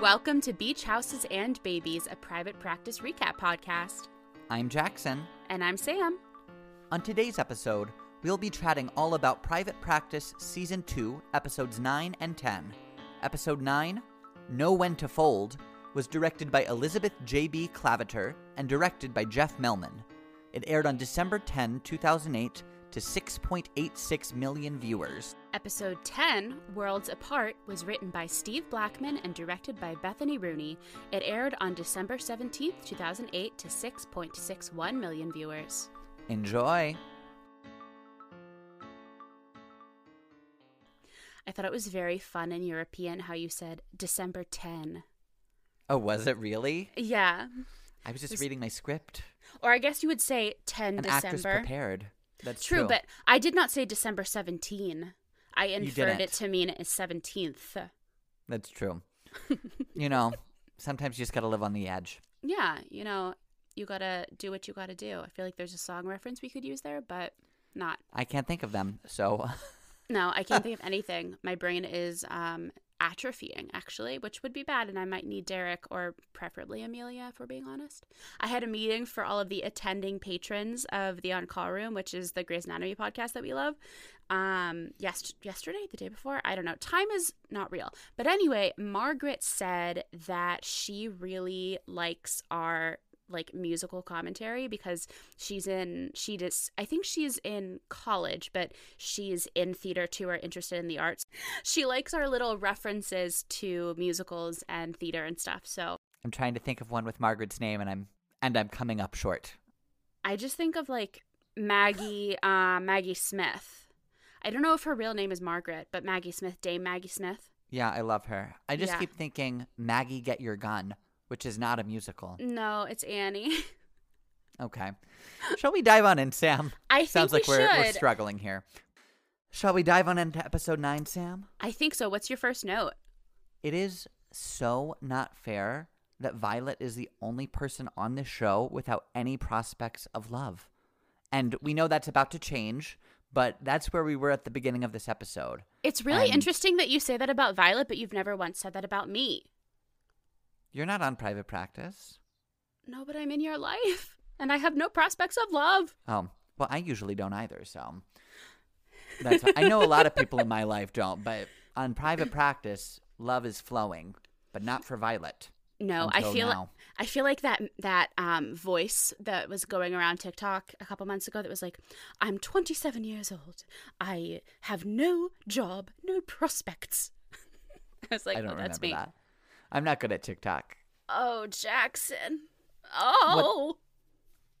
Welcome to Beach Houses and Babies, a private practice recap podcast. I'm Jackson. And I'm Sam. On today's episode, we'll be chatting all about Private Practice Season 2, Episodes 9 and 10. Episode 9, Know When to Fold, was directed by Elizabeth J.B. Klaviter and directed by Jeff Melman. It aired on December 10, 2008, to 6.86 million viewers. Episode 10, Worlds Apart, was written by Steve Blackman and directed by Bethany Rooney. It aired on December 17th, 2008, to 6.61 million viewers. Enjoy! I thought it was very fun and European how you said December 10. Oh, was it really? Yeah. I was just Was- reading my script. Or I guess you would say 10 An actress December. prepared. That's True, true. but I did not say December 17. I inferred it to mean it's 17th. That's true. you know, sometimes you just gotta live on the edge. Yeah, you know, you gotta do what you gotta do. I feel like there's a song reference we could use there, but not. I can't think of them, so No, I can't think of anything. My brain is um, atrophying, actually, which would be bad, and I might need Derek or preferably Amelia, if we're being honest. I had a meeting for all of the attending patrons of the On Call Room, which is the Grey's Anatomy podcast that we love. Um, yes, yesterday, the day before, I don't know. Time is not real, but anyway, Margaret said that she really likes our like musical commentary because she's in she just I think she's in college but she's in theater too or interested in the arts. She likes our little references to musicals and theater and stuff. So I'm trying to think of one with Margaret's name, and I'm and I'm coming up short. I just think of like Maggie uh Maggie Smith. I don't know if her real name is Margaret, but Maggie Smith, Dame Maggie Smith. Yeah, I love her. I just Yeah. keep thinking Maggie, get your gun, which is not a musical. No, it's Annie. Okay, shall we dive on in, Sam? I Sounds think like we we're we're struggling here. Shall we dive on into episode nine, Sam? I think so. What's your first note? It is so not fair that Violet is the only person on this show without any prospects of love. And we know that's about to change, but that's where we were at the beginning of this episode. It's really And- interesting that you say that about Violet, but you've never once said that about me. You're not on private practice. No, but I'm in your life, and I have no prospects of love. Oh, well, I usually don't either, so. That's, I know a lot of people in my life don't, but on private practice, love is flowing, but not for Violet. No, I feel now. I feel like that that um voice that was going around TikTok a couple months ago that was like, "I'm 27 years old. I have no job, no prospects." I was like, I "Oh, that's me." that. I'm not good at TikTok. Oh, Jackson. Oh,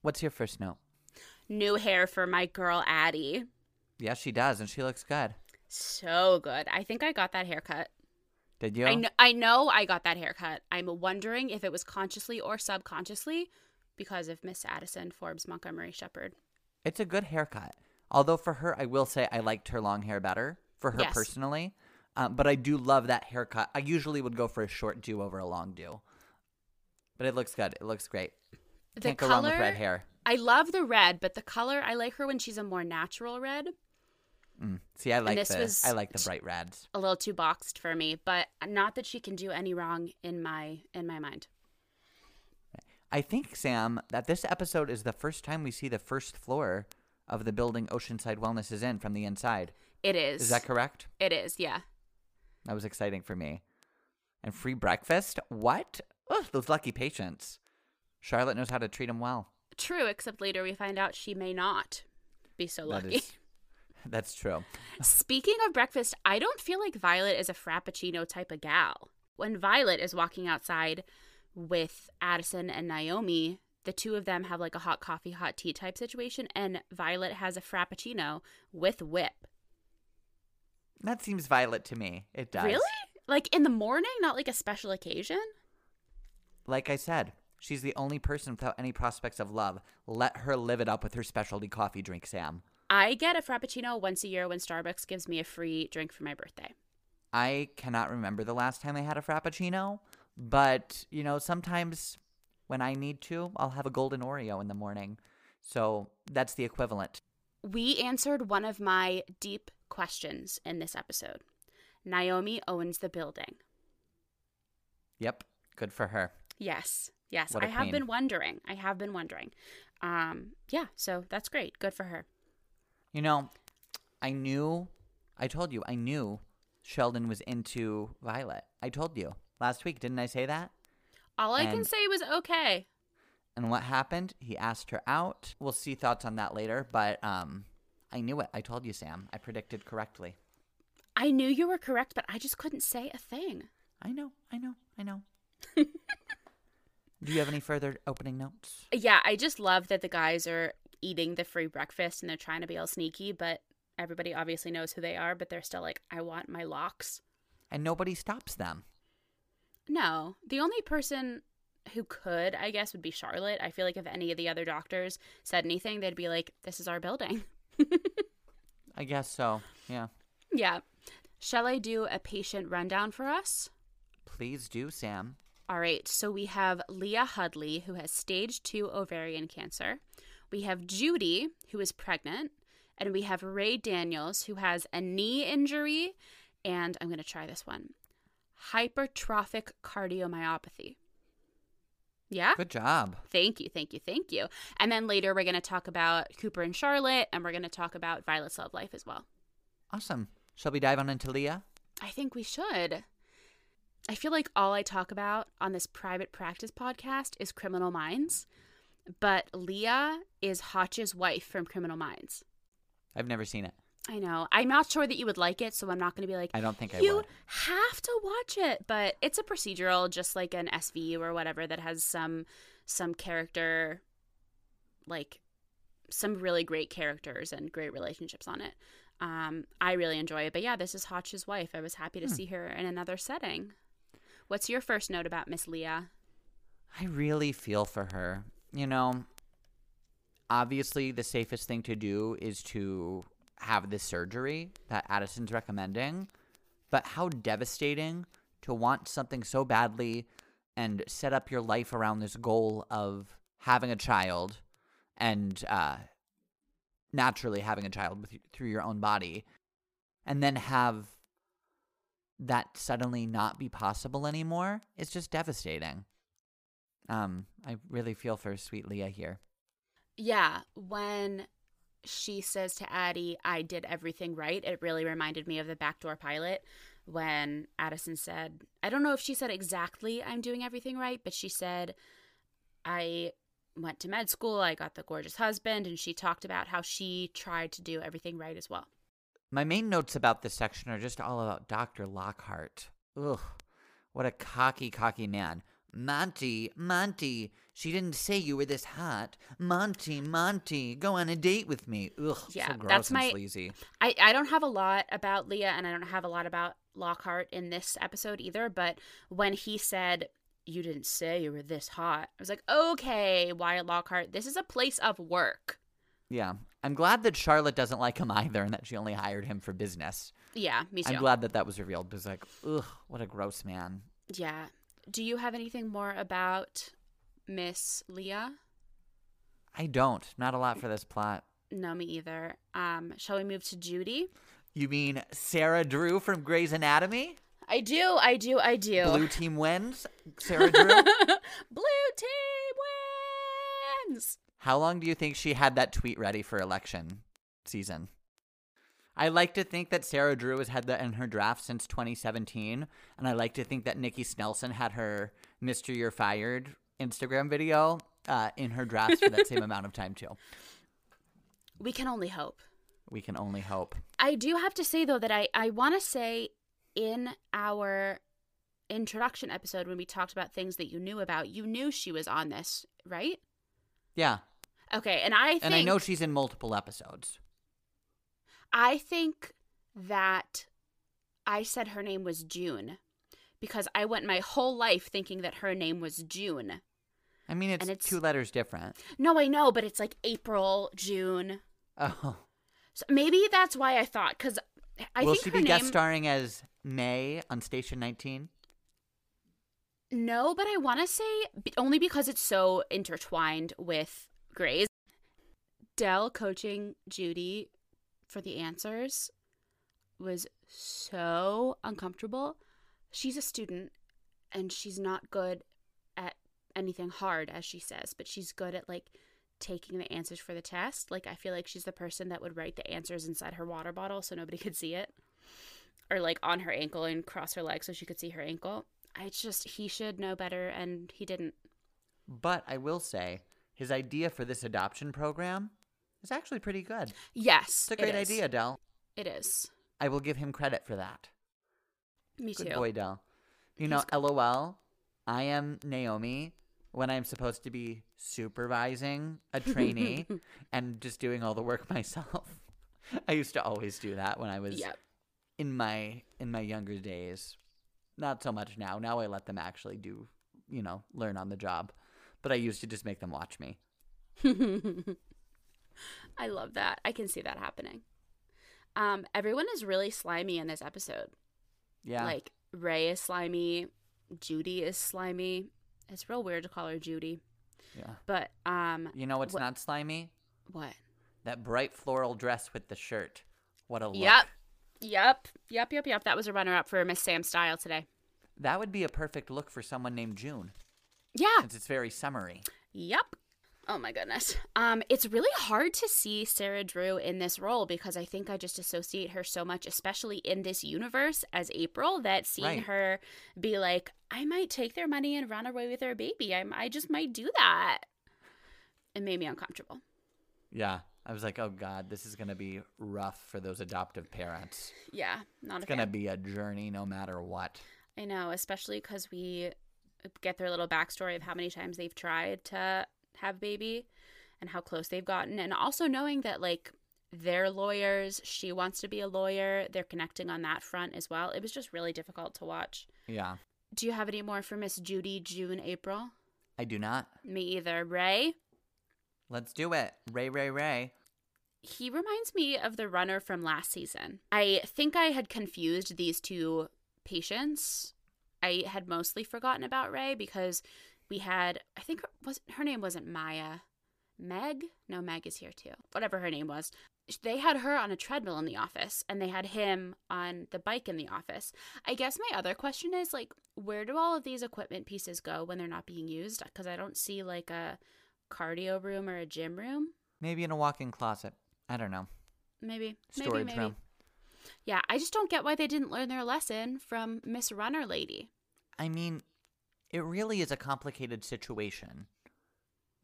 What's your first note? new hair for my girl Addie. Yeah, she does, and she looks good. So good. I think I got that haircut. Did you? I know, I know I got that haircut. I'm wondering if it was consciously or subconsciously because of Miss Addison Forbes Montgomery Shepherd. It's a good haircut. Although for her, I will say I liked her long hair better for her Yes. personally. Um, but I do love that haircut. I usually would go for a short do over a long do. But it looks good. It looks great. The Can't go color, wrong with red hair. I love the red, but the color I like her when she's a more natural red. Mm. See, I like this the was- I like the bright reds. A little too boxed for me, but not that she can do any wrong in my in my mind. I think Sam that this episode is the first time we see the first floor of the building Oceanside Wellness is in from the inside. It is. Is that correct? It is. Yeah. That was exciting for me. And free breakfast? What? Ugh, those lucky patients. Charlotte knows how to treat them well. True, except later we find out she may not be so That lucky. is- that's true. Speaking of breakfast, I don't feel like Violet is a frappuccino type of gal. When Violet is walking outside with Addison and Naomi, the two of them have like a hot coffee, hot tea type situation, and Violet has a frappuccino with whip. That seems Violet to me. It does. Really? Like in the morning, not like a special occasion? Like I said, she's the only person without any prospects of love. Let her live it up with her specialty coffee drink, Sam. I get a frappuccino once a year when Starbucks gives me a free drink for my birthday. I cannot remember the last time I had a frappuccino, but you know, sometimes when I need to, I'll have a golden Oreo in the morning. So that's the equivalent. We answered one of my deep questions in this episode. Naomi owns the building. Yep. Good for her. Yes. Yes. I have queen. been wondering. I have been wondering. Um, yeah, so that's great. Good for her. You know, I knew, I told you, I knew Sheldon was into Violet. I told you last week, didn't I say that? All I can say was okay. And what happened? He asked her out. We'll see thoughts on that later, but um, I knew it. I told you, Sam. I predicted correctly. I knew you were correct, but I just couldn't say a thing. I know, I know, I know. Do you have any further opening notes? Yeah, I just love that the guys are eating the free breakfast and they're trying to be all sneaky, but everybody obviously knows who they are, but they're still like, I want my lox. And nobody stops them. No, the only person who could, I guess, would be Charlotte. I feel like if any of the other doctors said anything, they'd be like, This is our building. I guess so. Yeah. yeah. Shall I do a patient rundown for us? Please do, Sam. All right, so we have Leah Hudley, who has stage two ovarian cancer. We have Judy, who is pregnant. And we have Ray Daniels, who has a knee injury. And I'm going to try this one hypertrophic cardiomyopathy. Yeah? Good job. Thank you, thank you, thank you. And then later we're going to talk about Cooper and Charlotte, and we're going to talk about Violet's love life as well. Awesome. Shall we dive on into Leah? I think we should. I feel like all I talk about on this private practice podcast is Criminal Minds, but Leah is Hotch's wife from Criminal Minds. I've never seen it. I know. I'm not sure that you would like it, so I'm not going to be like, I don't think I you would. have to watch it. But it's a procedural, just like an SVU or whatever, that has some some character, like some really great characters and great relationships on it. Um, I really enjoy it. But yeah, this is Hotch's wife. I was happy to Hmm. see her in another setting. What's your first note about Miss Leah? I really feel for her. You know, obviously, the safest thing to do is to have this surgery that Addison's recommending. But how devastating to want something so badly and set up your life around this goal of having a child and uh, naturally having a child with, through your own body, and then have that suddenly not be possible anymore. It's just devastating. Um, I really feel for sweet Leah here. Yeah, when she says to Addie, I did everything right, it really reminded me of the backdoor pilot when Addison said, I don't know if she said exactly, I'm doing everything right, but she said, I went to med school, I got the gorgeous husband, and she talked about how she tried to do everything right as well. My main notes about this section are just all about Dr. Lockhart. Ugh, what a cocky, cocky man. Monty, Monty, she didn't say you were this hot. Monty, Monty, go on a date with me. Ugh, Yeah, so gross that's and my- sleazy. I, I don't have a lot about Leah and I don't have a lot about Lockhart in this episode either, but when he said, You didn't say you were this hot, I was like, Okay, Wyatt Lockhart, this is a place of work. Yeah, I'm glad that Charlotte doesn't like him either and that she only hired him for business. Yeah, me too. I'm glad that that was revealed because, like, ugh, what a gross man. Yeah. Do you have anything more about Miss Leah? I don't. Not a lot for this plot. No, me either. Um, shall we move to Judy? You mean Sarah Drew from Grey's Anatomy? I do, I do, I do. Blue team wins. Sarah Drew. Blue team wins. How long do you think she had that tweet ready for election season? I like to think that Sarah Drew has had that in her draft since 2017, and I like to think that Nikki Snelson had her "Mr. You're Fired" Instagram video uh, in her drafts for that same amount of time too. We can only hope. We can only hope. I do have to say though that I I want to say in our introduction episode when we talked about things that you knew about, you knew she was on this, right? Yeah, Okay, and I think and I know she's in multiple episodes. I think that I said her name was June because I went my whole life thinking that her name was June. I mean, it's, And it's- two letters different. No, I know, but it's like April, June. Oh, So maybe that's why I thought because I will think she be name. guest starring as May on Station 19? No, but I want to say only because it's so intertwined with Grey's. Dell coaching Judy for the answers was so uncomfortable. She's a student and she's not good at anything hard as she says, but she's good at like taking the answers for the test. Like I feel like she's the person that would write the answers inside her water bottle so nobody could see it. Or like on her ankle and cross her leg so she could see her ankle. I just he should know better and he didn't. But I will say, his idea for this adoption program is actually pretty good. Yes. It's a great it idea, Dell. It is. I will give him credit for that. Me Good too. boy, Dell. You know, LOL, I am Naomi when I'm supposed to be supervising a trainee and just doing all the work myself. I used to always do that when I was Yep. in my in my younger days. Not so much now. Now I let them actually do, you know, learn on the job. But I used to just make them watch me. I love that. I can see that happening. Um, everyone is really slimy in this episode. Yeah. Like Ray is slimy, Judy is slimy. It's real weird to call her Judy, yeah. but um, You know what's What- not slimy? what? That bright floral dress with the shirt. What a look. Yep, yep, yep, yep, yep. That was a runner-up for Miss Sam Style today. That would be a perfect look for someone named June, Yeah, since it's very summery. Yep. Oh my goodness. Um, it's really hard to see Sarah Drew in this role because I think I just associate her so much, especially in this universe as April, that seeing Right. her be like, I might take their money and run away with their baby. I, I just might do that. It made me uncomfortable. Yeah. I was like, oh God, this is going to be rough for those adoptive parents. Yeah, not It's going to be a journey no matter what. I know, especially because we get their little backstory of how many times they've tried to have baby and how close they've gotten. And also knowing that, like, they're lawyers, she wants to be a lawyer, they're connecting on that front as well. It was just really difficult to watch. Yeah. Do you have any more for Miss Judy, June, April? I do not. Me either. Ray? Let's do it. Ray, Ray, Ray. He reminds me of the runner from last season. I think I had confused these two patients. I had mostly forgotten about Ray because we had I think her, was her name wasn't Maya. Meg? No, Meg is here too. Whatever her name was. They had her on a treadmill in the office and they had him on the bike in the office. I guess my other question is like where do all of these equipment pieces go when they're not being used? Cuz I don't see like a cardio room or a gym room. Maybe in a walk in closet. I don't know. Maybe. Storage maybe, maybe. room. Yeah, I just don't get why they didn't learn their lesson from Miss Runner Lady. I mean, it really is a complicated situation.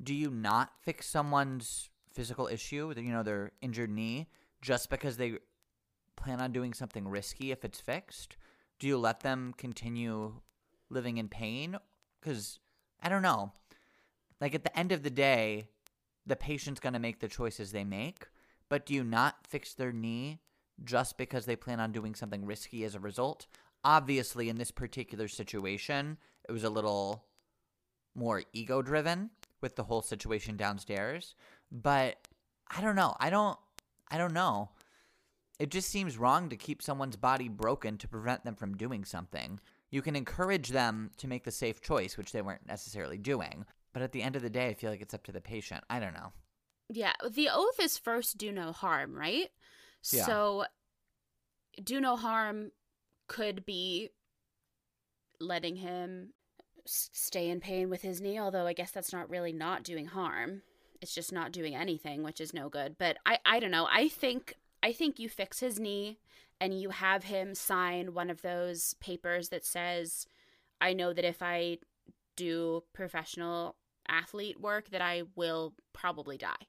Do you not fix someone's physical issue, you know, their injured knee, just because they plan on doing something risky if it's fixed? Do you let them continue living in pain? Because, I don't know. Like, at the end of the day, the patient's going to make the choices they make, but do you not fix their knee just because they plan on doing something risky as a result? Obviously, in this particular situation, it was a little more ego driven with the whole situation downstairs, but I don't know. I don't I don't know. It just seems wrong to keep someone's body broken to prevent them from doing something. You can encourage them to make the safe choice, which they weren't necessarily doing. But at the end of the day, I feel like it's up to the patient. I don't know. Yeah, the oath is first do no harm, right? Yeah. So do no harm could be letting him stay in pain with his knee, although I guess that's not really not doing harm. It's just not doing anything, which is no good. But I I don't know. I think I think you fix his knee and you have him sign one of those papers that says I know that if I do professional athlete work that I will probably die.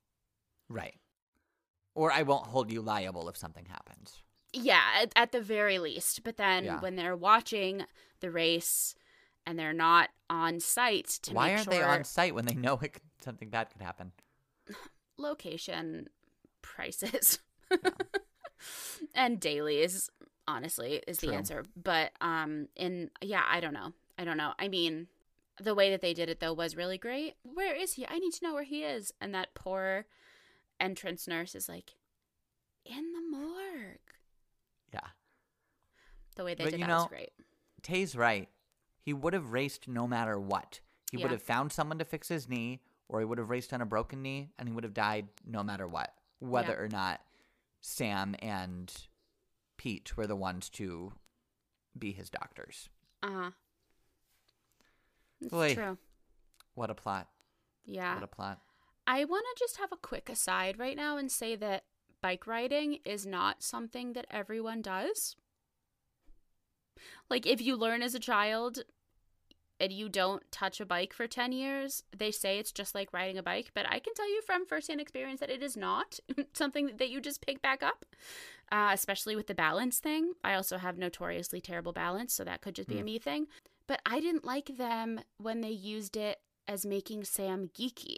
Right. Or I won't hold you liable if something happens. Yeah, at, at the very least. But then Yeah. when they're watching the race and they're not on site to Why make aren't sure they on site when they know it something bad could happen? location prices and dailies honestly is the answer but um in yeah i don't know i don't know i mean the way that they did it though was really great where is he i need to know where he is and that poor entrance nurse is like in the Yeah. The way they But did you that was know- great Tay's right. He would have raced no matter what. He Yeah. would have found someone to fix his knee, or he would have raced on a broken knee, and he would have died no matter what. Whether Yeah. or not Sam and Pete were the ones to be his doctors. uh-huh It's Boy. true. What a plot. Yeah. What a plot. I want to just have a quick aside right now and say that bike riding is not something that everyone does. Like, if you learn as a child and you don't touch a bike for 10 years, they say it's just like riding a bike. But I can tell you from firsthand experience that it is not something that you just pick back up, uh, especially with the balance thing. I also have notoriously terrible balance, so that could just be a Hmm. me thing. But I didn't like them when they used it as making Sam geeky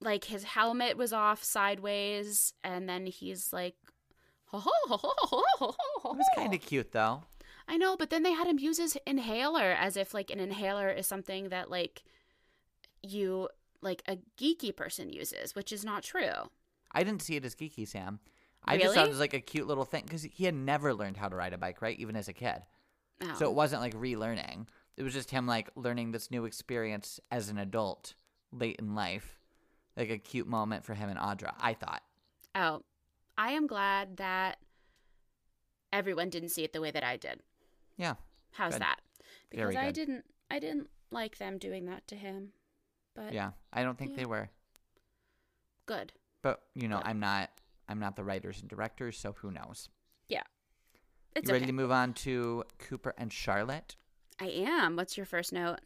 like his helmet was off sideways and then he's like ho ho ho ho ho ho ho It was kind of cute though. I know, but then they had him use his inhaler as if like an inhaler is something that like you like a geeky person uses, which is not true. I didn't see it as geeky, Sam. I just thought it was like a cute little thing because he had never learned how to ride a bike, right? Even as a kid. Oh. So it wasn't like relearning. It was just him like learning this new experience as an adult late in life. Like a cute moment for him and Audra, I thought. oh, I am glad that everyone didn't see it the way that I did. Yeah. How's Good. that? Because I didn't I didn't like them doing that to him. But Yeah. I don't think yeah. they were. good. But you know, Good. I'm not I'm not the writers and directors, so who knows? Yeah. It's you ready okay. to move on to Cooper and Charlotte? I am. What's your first note?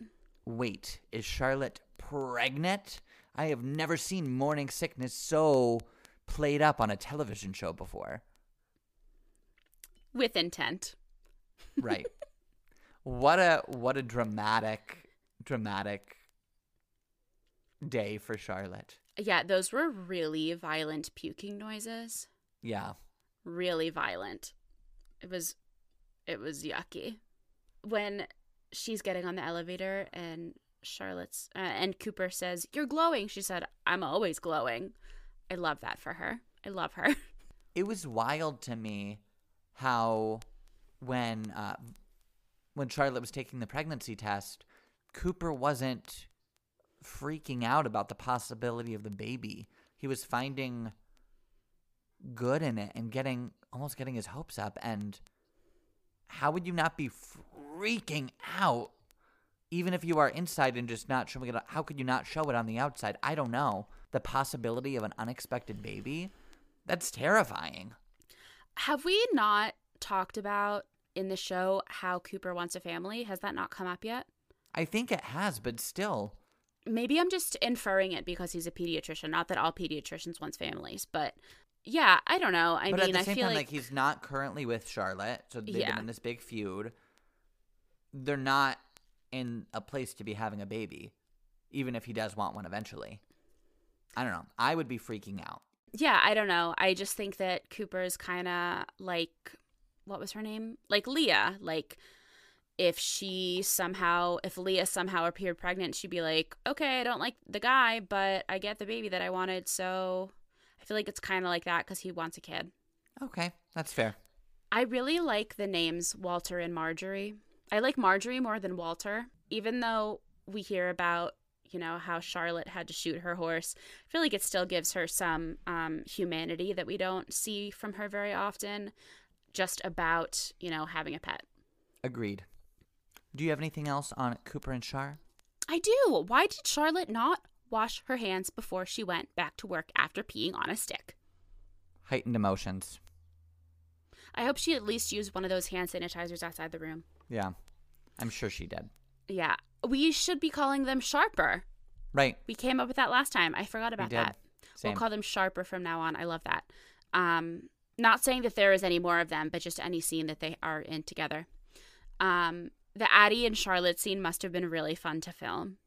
Wait, is Charlotte pregnant? I have never seen morning sickness so played up on a television show before. With intent. Right. what a what a dramatic dramatic day for Charlotte. Yeah, those were really violent puking noises. Yeah. Really violent. It was it was yucky. When she's getting on the elevator and Charlotte's uh, and Cooper says, "You're glowing." She said, "I'm always glowing." I love that for her. I love her. It was wild to me how when uh when Charlotte was taking the pregnancy test, Cooper wasn't freaking out about the possibility of the baby. He was finding good in it and getting almost getting his hopes up. And how would you not be freaking out even if you are inside and just not showing it how could you not show it on the outside? I don't know. The possibility of an unexpected baby? That's terrifying. Have we not talked about in the show how Cooper wants a family? Has that not come up yet? i think it has but still maybe I'm just inferring it because he's a pediatrician. Not that all pediatricians want families, but yeah, I don't know. I but mean, at the I same feel time like, like he's not currently with charlotte so they've Yeah. been in this big feud they're not in a place to be having a baby even if he does want one eventually i don't know i would be freaking out yeah, I don't know. I just think that Cooper's kind of like what was her name? Like Leah. Like if she somehow, if Leah somehow appeared pregnant, she'd be like, okay, I don't like the guy, but I get the baby that I wanted. So I feel like it's kind of like that because he wants a kid. okay that's fair I really like the names Walter and Marjorie. I like Marjorie more than Walter, even though we hear about, you know, how Charlotte had to shoot her horse. I feel like it still gives her some um, humanity that we don't see from her very often, just about, you know, having a pet. Agreed. Do you have anything else on Cooper and Char? I do. Why did Charlotte not wash her hands before she went back to work after peeing on a stick? Heightened emotions. I hope she at least used one of those hand sanitizers outside the room. Yeah, I'm sure she did. Yeah. We should be calling them Sharper. Right. We came up with that last time. I forgot about that. Same. We'll call them Sharper from now on. I love that. Um, not saying that there is any more of them, but just any scene that they are in together. Um, the Addie and Charlotte scene must have been really fun to film.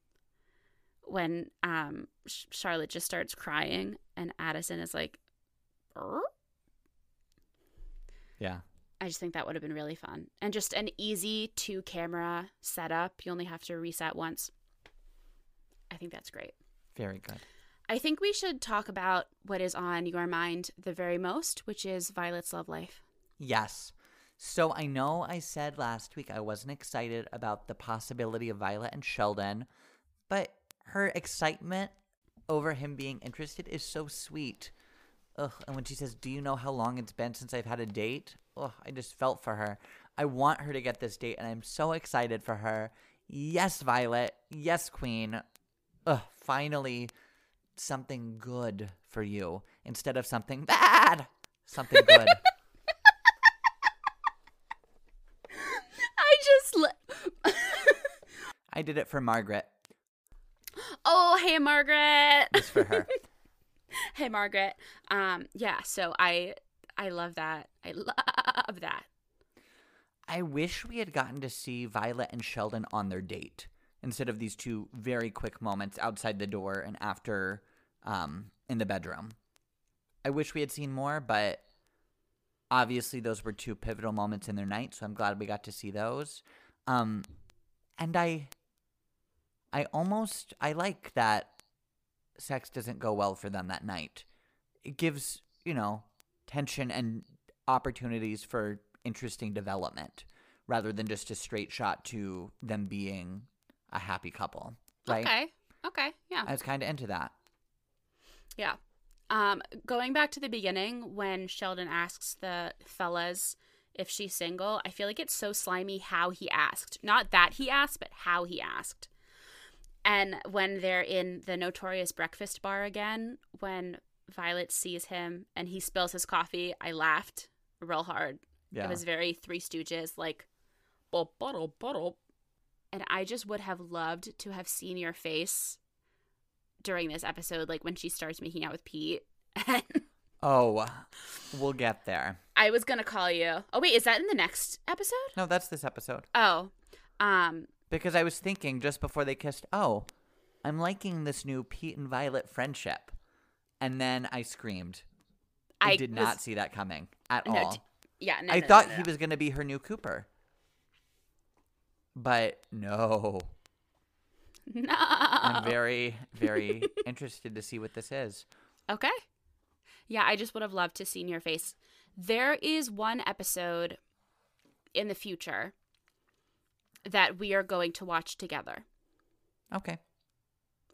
When um, Charlotte just starts crying and Addison is like, "Er?" yeah. I just think that would have been really fun. And just an easy two camera setup. You only have to reset once. I think that's great. Very good. I think we should talk about what is on your mind the very most, which is Violet's love life. Yes. So I know I said last week I wasn't excited about the possibility of Violet and Sheldon, but her excitement over him being interested is so sweet. Ugh, and when she says, Do you know how long it's been since I've had a date? Ugh, I just felt for her. I want her to get this date, and I'm so excited for her. Yes, Violet. Yes, Queen. Ugh, finally something good for you instead of something bad. Something good. I just. Li- I did it for Margaret. oh, hey, Margaret. Just for her. hey, Margaret. Um, yeah. So I, I love that. I love that. I wish we had gotten to see Violet and Sheldon on their date instead of these two very quick moments outside the door and after um, in the bedroom. I wish we had seen more, but obviously those were two pivotal moments in their night, so I'm glad we got to see those. Um, and I, I almost I like that sex doesn't go well for them that night. It gives you know tension and opportunities for interesting development rather than just a straight shot to them being a happy couple. Right? Okay. Okay. Yeah. I was kind of into that. Yeah. Um, going back to the beginning when Sheldon asks the fellas if she's single, I feel like it's so slimy how he asked. Not that he asked, but how he asked. And when they're in the notorious breakfast bar again, when Violet sees him and he spills his coffee, I laughed real hard. Yeah. It was very Three Stooges, like, "Bop, bottle, bottle." And I just would have loved to have seen your face during this episode, like when she starts making out with Pete. Oh, we'll get there. I was gonna call you. Oh wait, is that in the next episode? No, that's this episode. Oh, um, Because I was thinking just before they kissed, oh, I'm liking this new Pete and Violet friendship. And then I screamed. I, I did was- not see that coming at No, all. d- yeah. No, I no, thought he was going to be her new Cooper. But no. No. I'm very, very interested to see what this is. Okay. Yeah, I just would have loved to seen your face. There is one episode in the future that we are going to watch together Okay.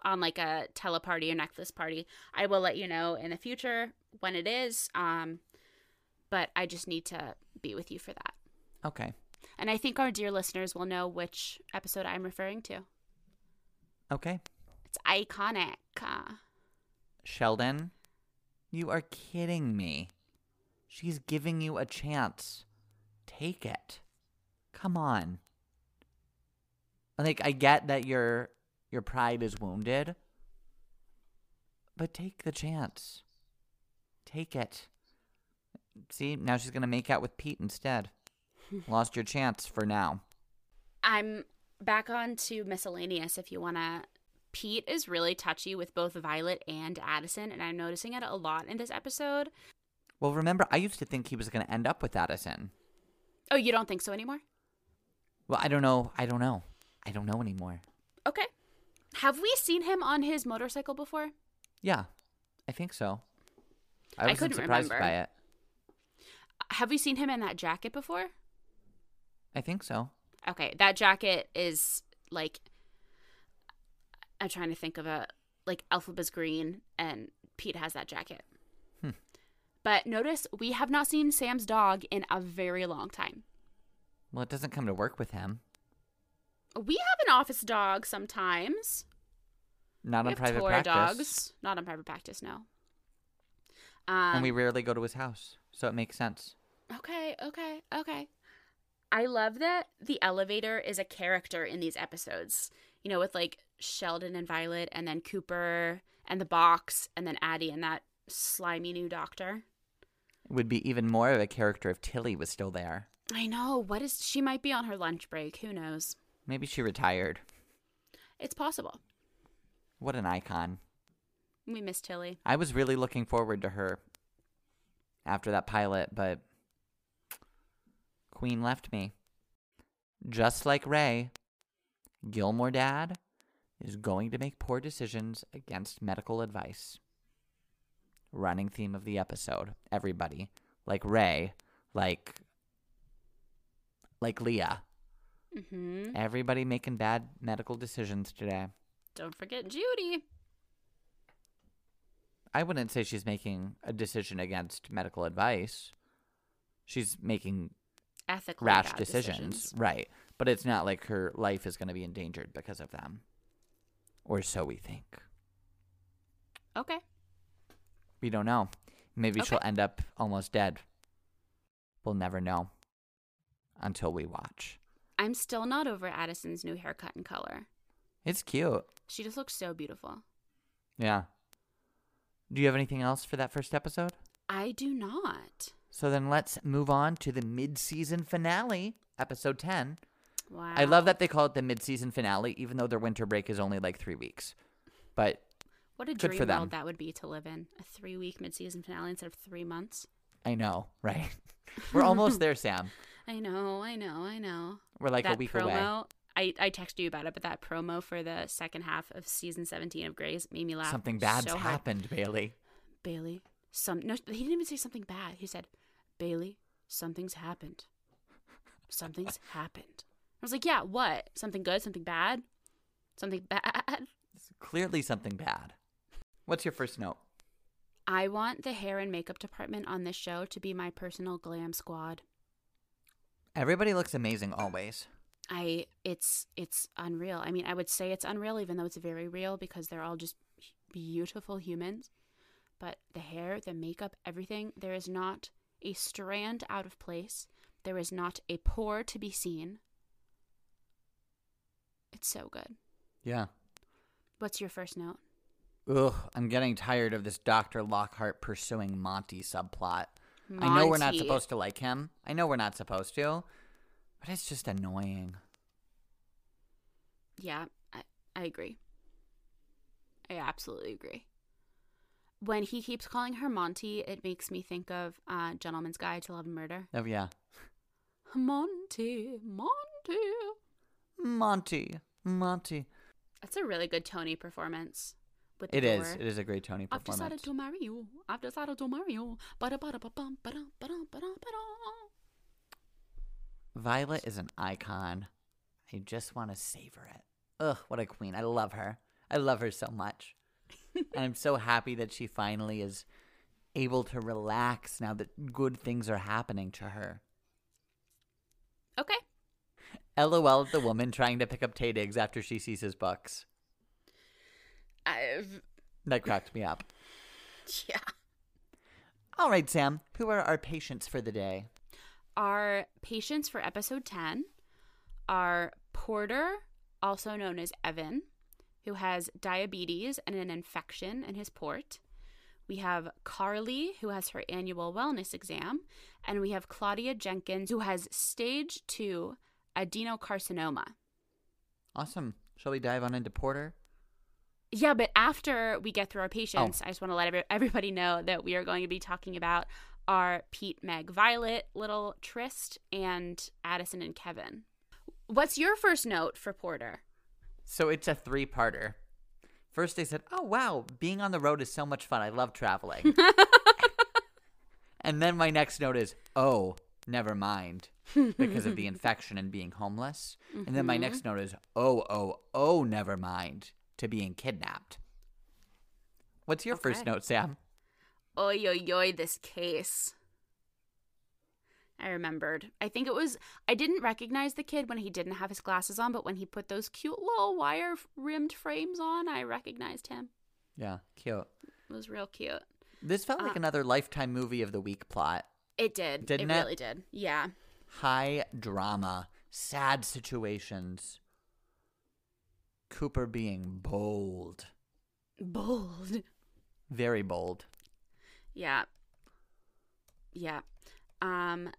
on like a teleparty or Netflix party. I will let you know in the future when it is. Um, but I just need to be with you for that. Okay. And I think our dear listeners will know which episode I'm referring to. Okay. It's iconic. Uh, Sheldon, you are kidding me. She's giving you a chance. Take it. Come on. Like I get that your your pride is wounded, but take the chance. Take it. See, now she's going to make out with Pete instead. Lost your chance for now. I'm back on to miscellaneous if you want to. Pete is really touchy with both Violet and Addison, and I'm noticing it a lot in this episode. Well, remember I used to think he was going to end up with Addison. Oh, you don't think so anymore? Well, I don't know. I don't know. I don't know anymore. Okay. Have we seen him on his motorcycle before? Yeah, I think so. I I wasn't couldn't surprised remember. by it. Have we seen him in that jacket before? I think so. Okay, that jacket is like I'm trying to think of a like Elphaba's green and Pete has that jacket. Hmm. But notice we have not seen Sam's dog in a very long time. Well, it doesn't come to work with him. We have an office dog sometimes. Not we on private practice. dogs, not on private practice. No. Um, and we rarely go to his house, so it makes sense. Okay, okay, okay. I love that the elevator is a character in these episodes. You know, with like Sheldon and Violet, and then Cooper and the box, and then Addie and that slimy new doctor. It would be even more of a character if Tilly was still there. I know. What is she might be on her lunch break. Who knows? Maybe she retired. It's possible. What an icon. We miss Tilly. I was really looking forward to her after that pilot, but Queen left me. Just like Ray, Gilmore Dad is going to make poor decisions against medical advice. Running theme of the episode. Everybody. Like Ray, like like Leah. Mm-hmm. Everybody making bad medical decisions today. Don't forget Judy. I wouldn't say she's making a decision against medical advice. She's making Ethically rash bad decisions, right? but it's not like her life is going to be endangered because of them. Or so we think. Okay. We don't know. Maybe she'll end up almost dead. We'll never know until we watch. I'm still not over Addison's new haircut and color. It's cute. She just looks so beautiful. Yeah. Do you have anything else for that first episode? I do not. So then let's move on to the mid-season finale, episode 10. Wow. I love that they call it the mid-season finale even though their winter break is only like 3 weeks. But What a good dream for them. world that would be to live in. A three week mid season finale instead of three months. I know, right? We're almost there, Sam. I know, I know, I know. We're like that a week promo, away. I, I texted you about it, but that promo for the second half of season 17 of Grey's made me laugh. Something bad's so happened, Bailey. Bailey, some no, he didn't even say something bad. He said, Bailey, something's happened. Something's happened. I was like, yeah, what? Something good? Something bad? Something bad? It's clearly something bad. What's your first note? I want the hair and makeup department on this show to be my personal glam squad. Everybody looks amazing always. I it's it's unreal. I mean, I would say it's unreal even though it's very real because they're all just beautiful humans. But the hair, the makeup, everything, there is not a strand out of place. There is not a pore to be seen. It's so good. Yeah. What's your first note? Ugh, I'm getting tired of this Dr. Lockhart pursuing Monty subplot. I know we're not supposed to like him. I know we're not supposed to. But it's just annoying. Yeah, I, I agree. I absolutely agree. When he keeps calling her Monty, it makes me think of uh, Gentleman's Guide to Love and Murder. Oh, yeah. Monty, Monty. Monty. Monty. That's a really good Tony performance. With It is. It is a great Tony performance. I've decided to marry you. I've decided to marry you. Ba-da-ba-da-ba-bum, ba-dum, ba-dum, ba-dum, ba-dum. Violet is an icon. I just want to savor it. Ugh, what a queen. I love her. I love her so much. and I'm so happy that she finally is able to relax now that good things are happening to her. Okay. LOL at the woman trying to pick up Taye Diggs after she sees his books. I've, That cracked me up. yeah. All right, Sam, who are our patients for the day? Our patients for episode 10 are Porter, also known as Evan, who has diabetes and an infection in his port. We have Carly, who has her annual wellness exam. And we have Claudia Jenkins, who has stage two adenocarcinoma. Awesome. Shall we dive on into Porter? Yeah, but after we get through our oh. patients, I just want to let everybody know that we are going to be talking about our Pete, Meg, Violet, little Trist, and Addison and Kevin. What's your first note for Porter? So it's a three parter. First, they said, Oh, wow, being on the road is so much fun. I love traveling. and then my next note is, Oh, never mind, because of the infection and being homeless. And then my mm-hmm. next note is, Oh, oh, oh, never mind, to being kidnapped. What's your first note, Sam? Oy, oy, oy, this case. I remembered. I think it was, I didn't recognize the kid when he didn't have his glasses on, but when he put those cute little wire rimmed frames on, I recognized him. Yeah, cute. It was real cute. This felt like Uh, another Lifetime movie of the week plot. It did. Didn't it it? really did. Yeah. high drama, sad situations. Cooper being bold, Bold. very bold. Yeah. Yeah. Um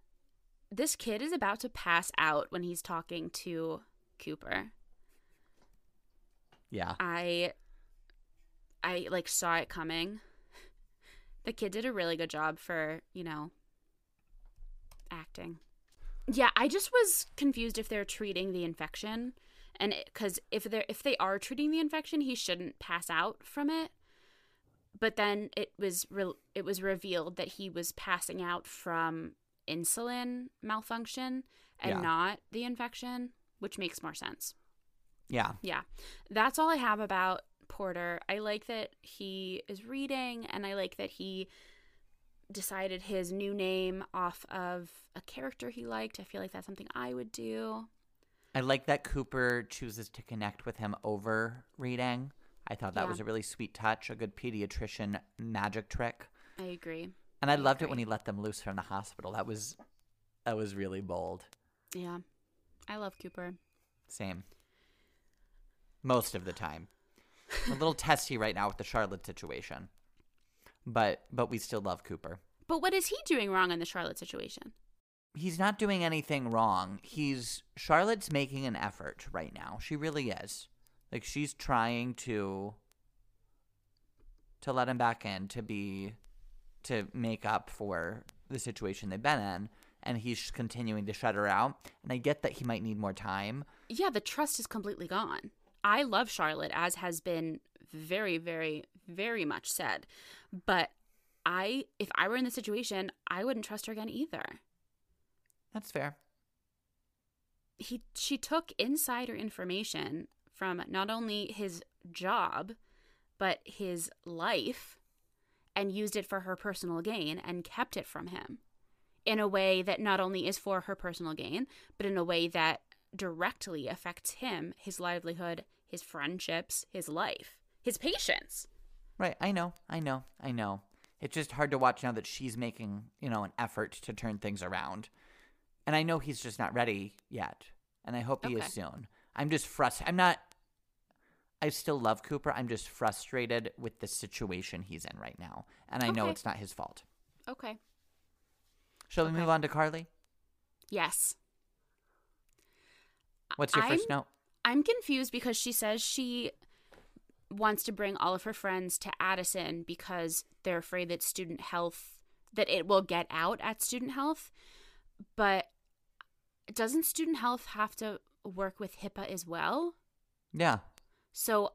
this kid is about to pass out when he's talking to Cooper. Yeah. I I like saw it coming. The kid did a really good job for, you know, acting. Yeah, I just was confused if they're treating the infection and cuz if they are if they are treating the infection, he shouldn't pass out from it. But then it was re- it was revealed that he was passing out from insulin malfunction and Yeah. not the infection, which makes more sense. Yeah. Yeah. That's all I have about Porter. I like that he is reading and I like that he decided his new name off of a character he liked. I feel like that's something I would do. I like that Cooper chooses to connect with him over reading. I thought that Yeah. was a really sweet touch, a good pediatrician magic trick. I agree. And I loved it when he let them loose from the hospital. That was that was really bold. Yeah. I love Cooper. Same. Most of the time. a little testy right now with the Charlotte situation. But but we still love Cooper. But what is he doing wrong in the Charlotte situation? He's not doing anything wrong. He's Charlotte's making an effort right now. She really is. Like she's trying to to let him back in to be to make up for the situation they've been in and he's continuing to shut her out. And I get that he might need more time. Yeah, the trust is completely gone. I love Charlotte, as has been very, very, very much said. But I, if I were in the situation, I wouldn't trust her again either. That's fair. He, she took insider information from not only his job, but his life, and used it for her personal gain and kept it from him in a way that not only is for her personal gain, but in a way that directly affects him, his livelihood, his friendships, his life, his patience. Right. I know. I know. I know. It's just hard to watch now that she's making, you know, an effort to turn things around. And I know he's just not ready yet. And I hope he Okay. is soon. I'm just frustrated. I'm not. I still love Cooper. I'm just frustrated with the situation he's in right now. And I know it's not his fault. Okay. Shall we Okay. move on to Carly? Yes. What's your 1st I'm- note? I'm confused because she says she wants to bring all of her friends to Addison because they're afraid that student health that it will get out at student health. But doesn't student health have to work with HIPAA as well? Yeah. So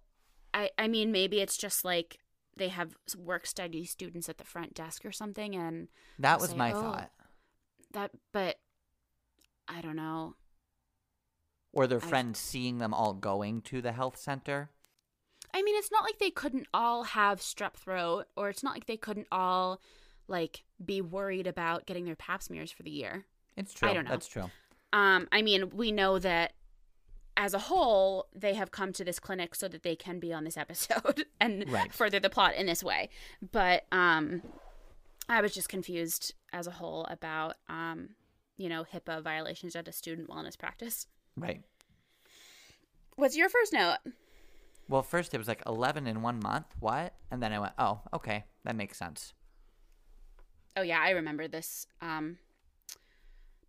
I I mean maybe it's just like they have work study students at the front desk or something and That was say, my "Oh." thought. that but I don't know. Or their friends seeing them all going to the health center. I mean, it's not like they couldn't all have strep throat, or it's not like they couldn't all like be worried about getting their pap smears for the year. It's true. I don't know. That's true. Um, I mean, we know that as a whole, they have come to this clinic so that they can be on this episode and Right. further the plot in this way. But um, I was just confused as a whole about um, you know, HIPAA violations at a student wellness practice. Right. What's your first note? Well, first it was like 11 in one month. What? And then I went, oh, okay. That makes sense. Oh yeah, I remember this um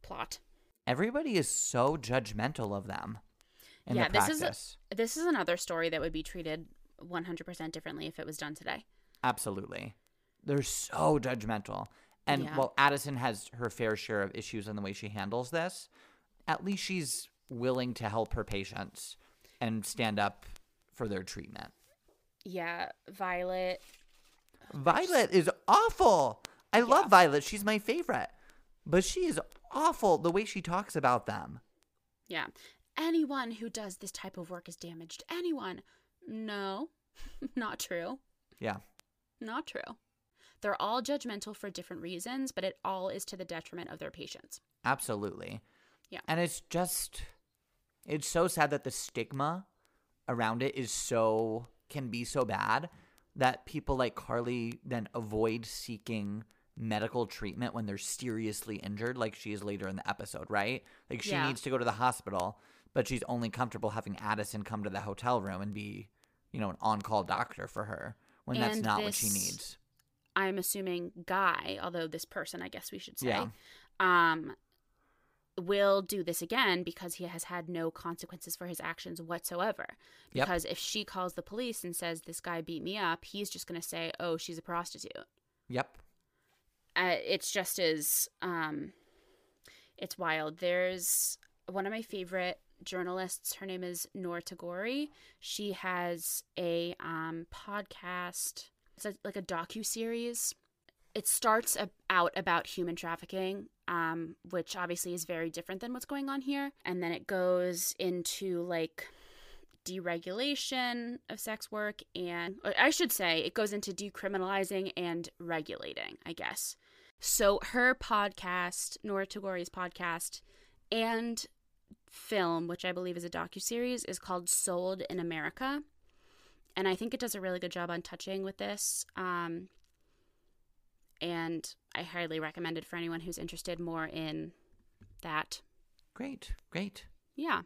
plot. Everybody is so judgmental of them Yeah, this is a- This is another story that would be treated 100% differently if it was done today. Absolutely. They're so judgmental. And Yeah. while Addison has her fair share of issues in the way she handles this, at least she's willing to help her patients and stand up for their treatment. Yeah, Violet. Violet is awful. I love Violet. She's my favorite. But she is awful the way she talks about them. Yeah. Anyone who does this type of work is damaged. Anyone. No, not true. Yeah. Not true. They're all judgmental for different reasons, but it all is to the detriment of their patients. Absolutely. Yeah. And it's just it's so sad that the stigma around it is so can be so bad that people like Carly then avoid seeking medical treatment when they're seriously injured like she is later in the episode, right? Like she Yeah. needs to go to the hospital, but she's only comfortable having Addison come to the hotel room and be, you know, an on-call doctor for her when that's And not what she needs. I'm assuming Guy, although this person, I guess we should say, Yeah. um, will do this again because he has had no consequences for his actions whatsoever. Yep. Because if she calls the police and says this guy beat me up, he's just going to say, "Oh, she's a prostitute." Yep. Uh, it's just as um, it's wild. There's one of my favorite journalists. Her name is Noor Tagouri. She has a um, podcast. It's a, like a docu series. It starts out about human trafficking, um, which obviously is very different than what's going on here, and then it goes into like deregulation of sex work and I should say it goes into decriminalizing and regulating, I guess. So her podcast, Nora Tagouri's podcast, and film, which I believe is a docuseries, is called Sold in America. And I think it does a really good job on touching with this. Um, and I highly recommend it for anyone who's interested more in that. Great, great. Yeah.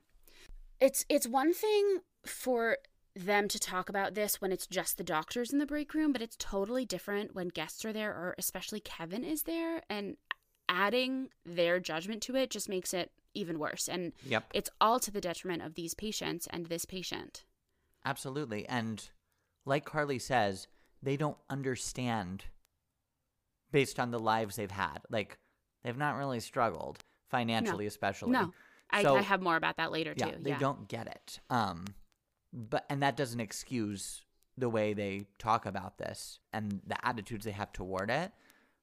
It's it's one thing for them to talk about this when it's just the doctors in the break room, but it's totally different when guests are there or especially Kevin is there and adding their judgment to it just makes it even worse. And Yep. it's all to the detriment of these patients and this patient. Absolutely. And like Carly says, they don't understand based on the lives they've had. Like they've not really struggled financially, especially. No. I, So- I have more about that later yeah, too. they don't get it. Um, but and that doesn't excuse the way they talk about this and the attitudes they have toward it.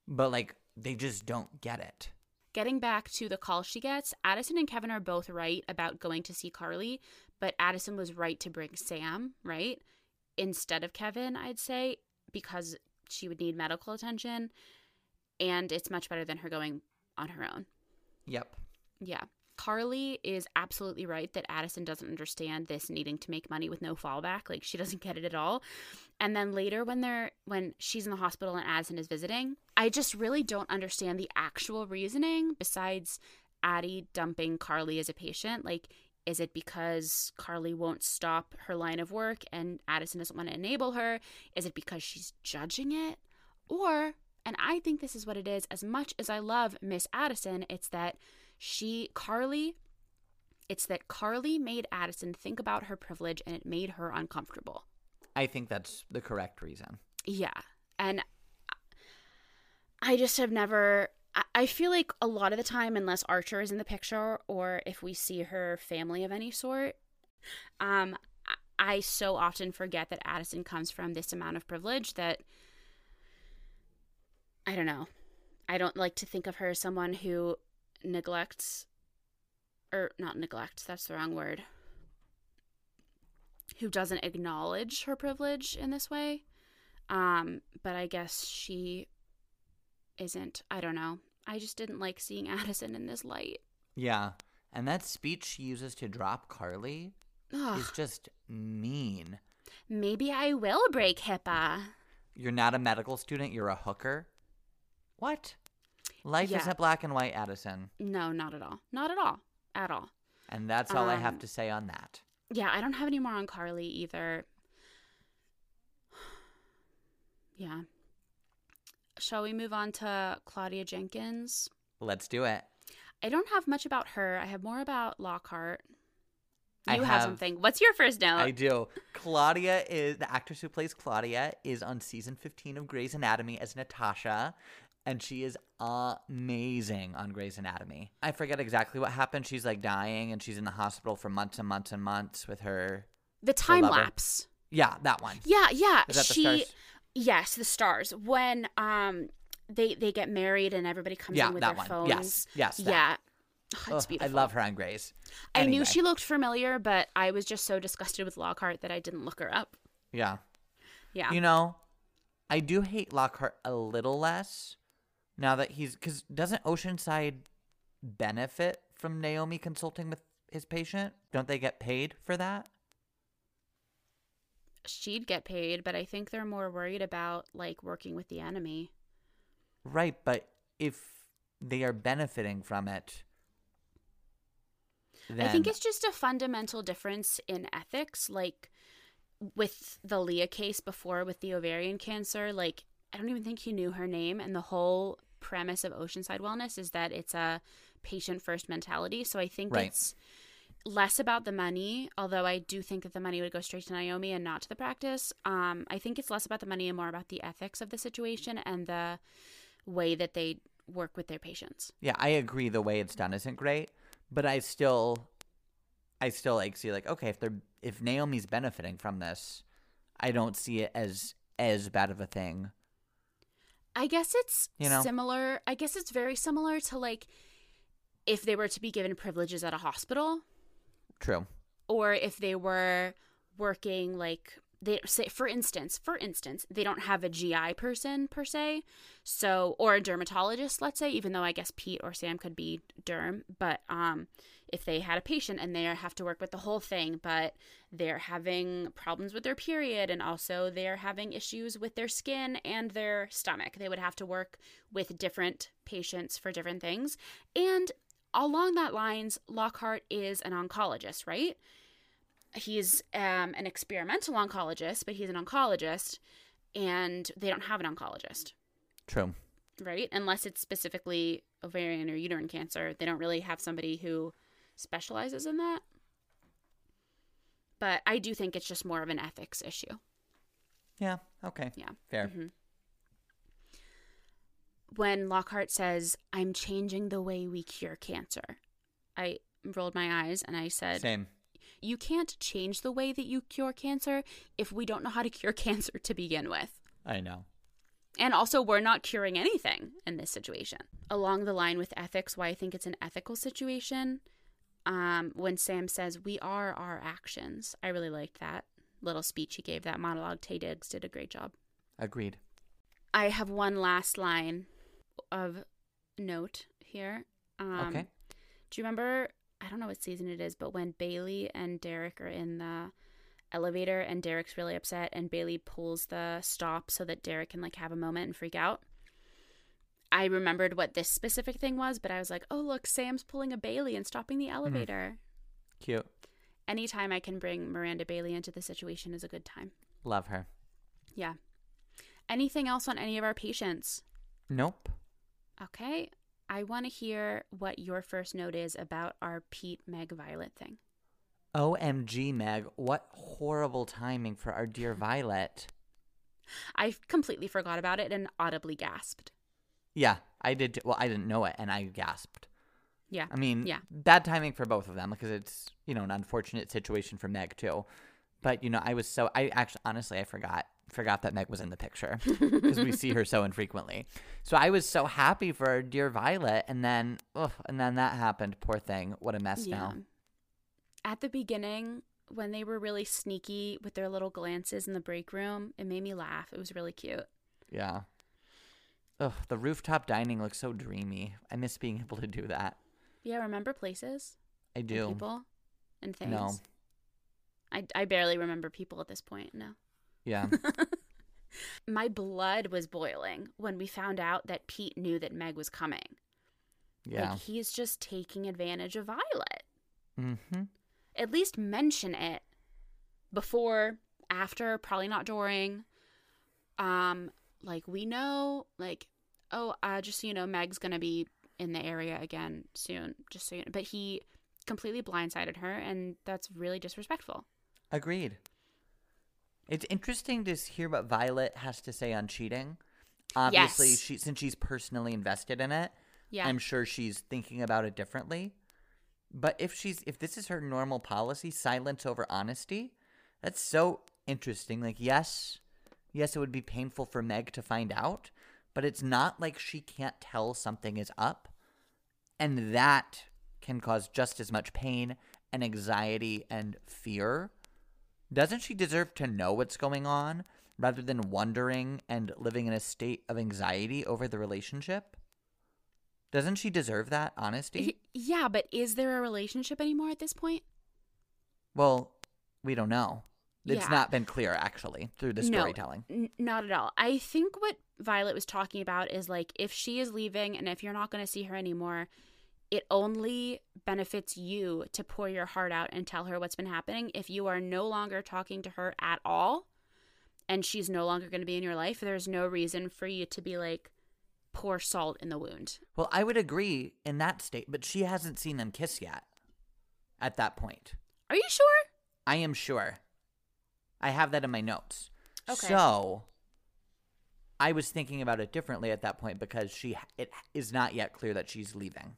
But like they just don't get it. Getting back to the call she gets, Addison and Kevin are both right about going to see Carly, but Addison was right to bring Sam, right? Instead of Kevin, I'd say, because she would need medical attention. And it's much better than her going on her own. Yep. Yeah. Carly is absolutely right that Addison doesn't understand this needing to make money with no fallback. Like she doesn't get it at all. And then later when they're when she's in the hospital and Addison is visiting, I just really don't understand the actual reasoning besides Addie dumping Carly as a patient. Like is it because Carly won't stop her line of work and Addison doesn't want to enable her? Is it because she's judging it? Or, and I think this is what it is, as much as I love Miss Addison, it's that she, Carly, it's that Carly made Addison think about her privilege and it made her uncomfortable. I think that's the correct reason. Yeah. And I just have never. I- feel like a lot of the time, unless Archer is in the picture or if we see her family of any sort, um, I so often forget that Addison comes from this amount of privilege that I don't know. I don't like to think of her as someone who neglects, or not neglects, that's the wrong word, who doesn't acknowledge her privilege in this way. Um, but I guess she isn't. I don't know. I just didn't like seeing Addison in this light. Yeah. And that speech she uses to drop Carly Ugh. is just mean. Maybe I will break HIPAA. You're not a medical student, you're a hooker. What? Life Yeah. isn't black and white, Addison. No, not at all. Not at all. At all. And that's all I have Um, to say on that. Yeah, I don't have any more on Carly either. Yeah. Shall we move on to Claudia Jenkins? Let's do it. I don't have much about her. I have more about Lockhart. I You have, have- something. What's your first note? I do. Claudia is the actress who plays Claudia is on season 15 of Grey's Anatomy as Natasha and she is amazing on Grey's Anatomy. I forget exactly what happened. She's like dying and she's in the hospital for months and months and months with her the time lover. lapse. Yeah, that one. Yeah, yeah. The she stars? Yes, the stars. When um they they get married and everybody comes Yeah, in with that their one. phones. Yes, yes, that. Yeah. Oh, it's Ugh, I love her on Grey's. I knew she looked familiar, but I was just so disgusted with Lockhart that I didn't look her up. Yeah. Yeah. You know, I do hate Lockhart a little less now that he's because doesn't Oceanside benefit from Naomi consulting with his patient? Don't they get paid for that? She'd get paid, but I think they're more worried about like working with the enemy. Right, but if they are benefiting from it, then I think it's just a fundamental difference in ethics. Like with the Leah case before with the ovarian cancer, like I don't even think he knew her name. And the whole premise of Oceanside Wellness is that it's a patient first mentality. So I think Right. it's less about the money, although I do think that the money would go straight to Naomi and not to the practice. Um, I think it's less about the money and more about the ethics of the situation and the way that they work with their patients. yeah, I agree. The way it's done isn't great, but I still, I still like see like okay, if they're if Naomi's benefiting from this, I don't see it as as bad of a thing. I guess it's You know? similar. I guess it's very similar to like if they were to be given privileges at a hospital True. or if they were working like they say for instance for instance they don't have a gi person per se so or a dermatologist let's say even though i guess pete or sam could be derm but um if they had a patient and they have to work with the whole thing but they're having problems with their period and also they're having issues with their skin and their stomach they would have to work with different patients for different things and along that lines lockhart is an oncologist right he's um, an experimental oncologist, but he's an oncologist, and they don't have an oncologist, True. right? Unless it's specifically ovarian or uterine cancer, they don't really have somebody who specializes in that. But I do think it's just more of an ethics issue. Yeah. Okay. Yeah. Fair. Mhm. When Lockhart says, I'm changing the way we cure cancer, I rolled my eyes and I said, Same. you can't change the way that you cure cancer if we don't know how to cure cancer to begin with. I know. And also, we're not curing anything in this situation. Along the line with ethics, why I think it's an ethical situation, um, when Sam says, We are our actions, I really liked that little speech he gave, that monologue. Taye Diggs did a great job. Agreed. I have one last line of note here. Um, okay. Do you remember? I don't know what season it is, but when Bailey and Derek are in the elevator and Derek's really upset and Bailey pulls the stop so that Derek can like have a moment and freak out. I remembered what this specific thing was, but I was like, "Oh, look, Sam's pulling a Bailey and stopping the mm-hmm. elevator." Cute. Anytime I can bring Miranda Bailey into the situation is a good time. Love her. Yeah. Anything else on any of our patients? Nope. Okay. I want to hear what your first note is about our Pete Meg Violet thing. OMG, Meg. What horrible timing for our dear Violet. I completely forgot about it and audibly gasped. Yeah, I did. t- Well, I didn't know it, and I gasped. Yeah. I mean, Yeah. bad timing for both of them because it's you know an unfortunate situation for Meg too. But you know, I was so I actually honestly I forgot forgot that Meg was in the picture because we see her so infrequently. So I was so happy for dear Violet, and then ugh, and then that happened. Poor thing. What a mess now. At the beginning, when they were really sneaky with their little glances in the break room, it made me laugh. It was really cute. Yeah. Ugh, the rooftop dining looks so dreamy. I miss being able to do that. Yeah, remember places? I and do. people and things. No. I, I barely remember people at this point. No. Yeah. My blood was boiling when we found out that Pete knew that Meg was coming. Yeah. Like he's just taking advantage of Violet. mm-hmm. At least mention it before, after, probably not during. Um, like we know, like, oh, uh, just so you know, Meg's gonna be in the area again soon. Just so you know, but he completely blindsided her, and that's really disrespectful. Agreed. It's interesting to hear what Violet has to say on cheating. Obviously, Yes. she since she's personally invested in it, Yeah, I'm sure she's thinking about it differently. But if she's if this is her normal policy, silence over honesty, that's so interesting. Like yes, yes, it would be painful for Meg to find out, but it's not like she can't tell something is up. And that can cause just as much pain and anxiety and fear. Doesn't she deserve to know what's going on rather than wondering and living in a state of anxiety over the relationship? Doesn't she deserve that honesty? Yeah, but is there a relationship anymore at this point? Well, we don't know. It's Yeah. not been clear actually through the No. storytelling. N- not at all. I think what Violet was talking about is like if she is leaving and if you're not going to see her anymore, it only benefits you to pour your heart out and tell her what's been happening. If you are no longer talking to her at all and she's no longer going to be in your life, there's no reason for you to be like, pour salt in the wound. Well, I would agree in that state, but she hasn't seen them kiss yet. At that point, Are you sure? I am sure. I have that in my notes. Okay. So, I was thinking about it differently at that point because she it is not yet clear that she's leaving.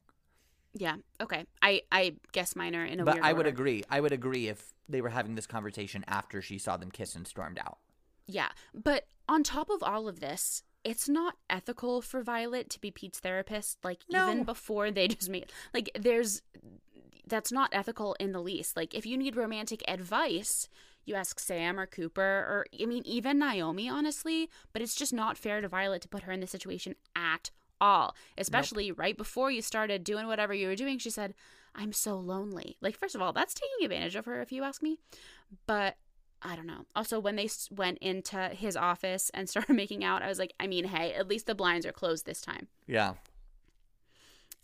Yeah. Okay. I I guess mine are in a way. but I would order. agree. I would agree if they were having this conversation after she saw them kiss and stormed out. Yeah. But on top of all of this, it's not ethical for Violet to be Pete's therapist, like No. even before they just made Like there's that's not ethical in the least. Like, if you need romantic advice, you ask Sam or Cooper, or I mean, even Naomi, honestly, but it's just not fair to Violet to put her in this situation at all. Especially nope. right before you started doing whatever you were doing, she said, I'm so lonely. Like, first of all, that's taking advantage of her, if you ask me. But I don't know. Also, when they went into his office and started making out, I was like, I mean, hey, at least the blinds are closed this time. Yeah.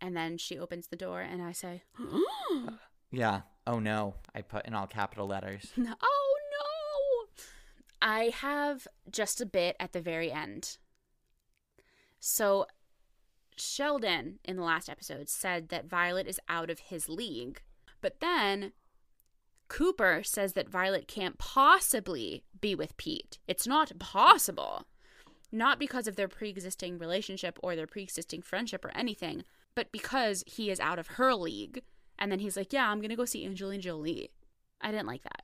And then she opens the door and I say, Yeah. Oh no. I put in all capital letters. oh no. I have just a bit at the very end. So Sheldon in the last episode said that Violet is out of his league. But then Cooper says that Violet can't possibly be with Pete. It's not possible. Not because of their pre existing relationship or their pre existing friendship or anything, but because he is out of her league. And then he's like, Yeah, I'm going to go see Angelina Jolie. I didn't like that.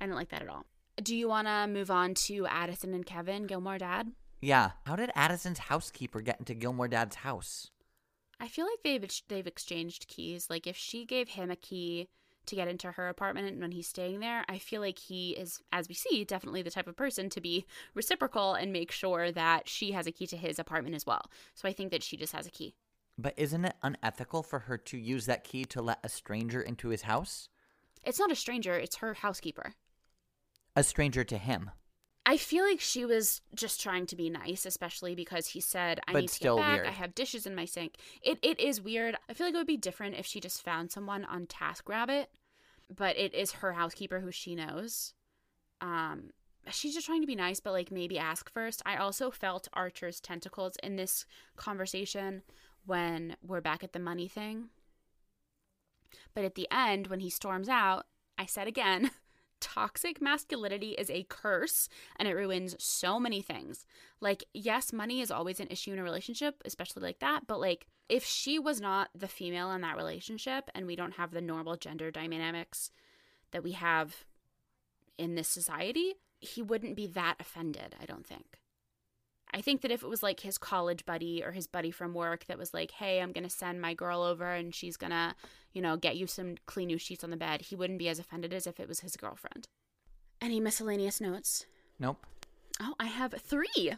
I didn't like that at all. Do you want to move on to Addison and Kevin, Gilmore Dad? Yeah. How did Addison's housekeeper get into Gilmore Dad's house? I feel like they've they've exchanged keys. Like if she gave him a key to get into her apartment and when he's staying there, I feel like he is, as we see, definitely the type of person to be reciprocal and make sure that she has a key to his apartment as well. So I think that she just has a key. But isn't it unethical for her to use that key to let a stranger into his house? It's not a stranger, it's her housekeeper. A stranger to him. I feel like she was just trying to be nice, especially because he said, "I but need to get back. Weird. I have dishes in my sink." It it is weird. I feel like it would be different if she just found someone on TaskRabbit, but it is her housekeeper who she knows. Um, she's just trying to be nice, but like maybe ask first. I also felt Archer's tentacles in this conversation when we're back at the money thing. But at the end, when he storms out, I said again. toxic masculinity is a curse and it ruins so many things. Like, yes, money is always an issue in a relationship, especially like that, but like, if she was not the female in that relationship and we don't have the normal gender dynamics that we have in this society, he wouldn't be that offended, I don't think. I think that if it was like his college buddy or his buddy from work that was like, hey, I'm going to send my girl over and she's going to, you know, get you some clean new sheets on the bed, he wouldn't be as offended as if it was his girlfriend. Any miscellaneous notes? Nope. Oh, I have three.